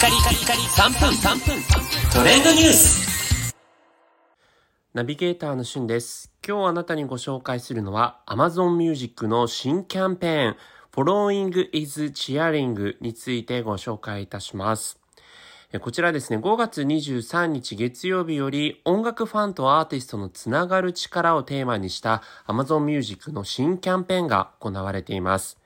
カリカリカリ3分3分トレンドニュースナビゲーターのしゅんです。今日あなたにご紹介するのは Amazon Music の新キャンペーン Following is Cheering についてご紹介いたします。こちらですね、5月23日月曜日より音楽ファンとアーティストのつながる力をテーマにした Amazon Music の新キャンペーンが行われています。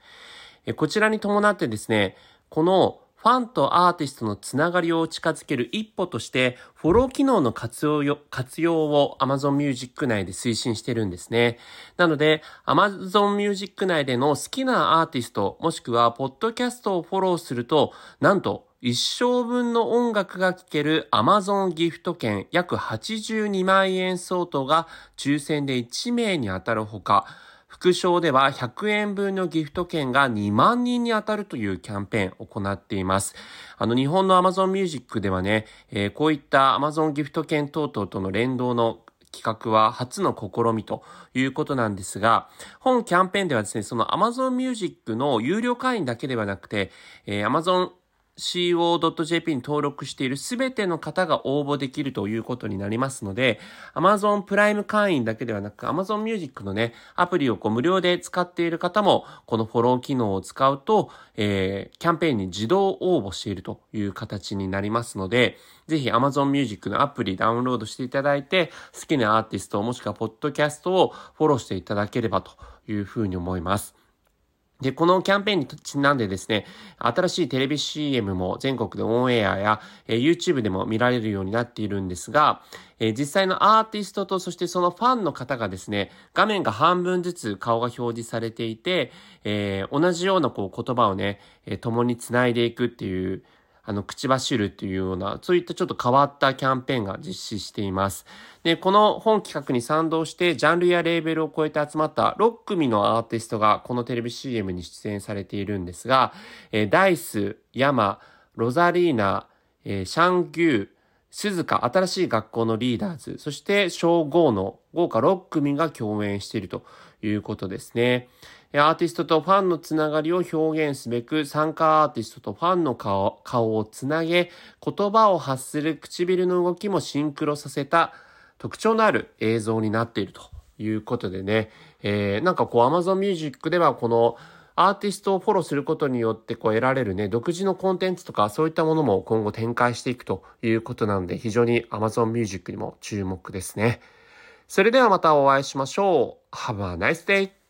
こちらに伴ってですね、このファンとアーティストのつながりを近づける一歩として、フォロー機能の活用活用を Amazon Music 内で推進してるんですね。なので、Amazon Music 内での好きなアーティスト、もしくはポッドキャストをフォローすると、なんと、一生分の音楽が聴ける Amazon ギフト券約82万円相当が抽選で1名に当たるほか、副賞では100円分のギフト券が2万人に当たるというキャンペーンを行っています。あの、日本の Amazon Music ではね、えーこういった Amazon ギフト券等々との連動の企画は初の試みということなんですが、本キャンペーンではですね、その Amazon Music の有料会員だけではなくて、えー Amazon co.jp に登録しているすべての方が応募できるということになりますので、Amazon プライム会員だけではなく、Amazon Music のね、アプリをこう無料で使っている方も、このフォロー機能を使うと、えーキャンペーンに自動応募しているという形になりますので、ぜひ Amazon Music のアプリダウンロードしていただいて、好きなアーティストもしくはポッドキャストをフォローしていただければというふうに思います。で、このキャンペーンにちなんでですね、新しいテレビ CM も全国でオンエアや、えー YouTube でも見られるようになっているんですが、えー実際のアーティストとそしてそのファンの方がですね、画面が半分ずつ顔が表示されていて、えー同じようなこう言葉をね、えー共に繋いでいくっていう、あの、口走るっていうような、そういったちょっと変わったキャンペーンが実施しています。で、この本企画に賛同して、ジャンルやレーベルを超えて集まった6組のアーティストがこのテレビ CM に出演されているんですが、えーダイス、ヤマ、ロザリーナ、えーシャンギュー、鈴鹿、新しい学校のリーダーズ、そして小5の豪華6組が共演しているということですね。アーティストとファンのつながりを表現すべく、参加アーティストとファンの顔顔をつなげ、言葉を発する唇の動きもシンクロさせた特徴のある映像になっているということでね、えーなんかこう Amazon Music ではこのアーティストをフォローすることによってこう得られるね、独自のコンテンツとかそういったものも今後展開していくということなので、非常に Amazon Music にも注目ですね。それではまたお会いしましょう。Have a nice day!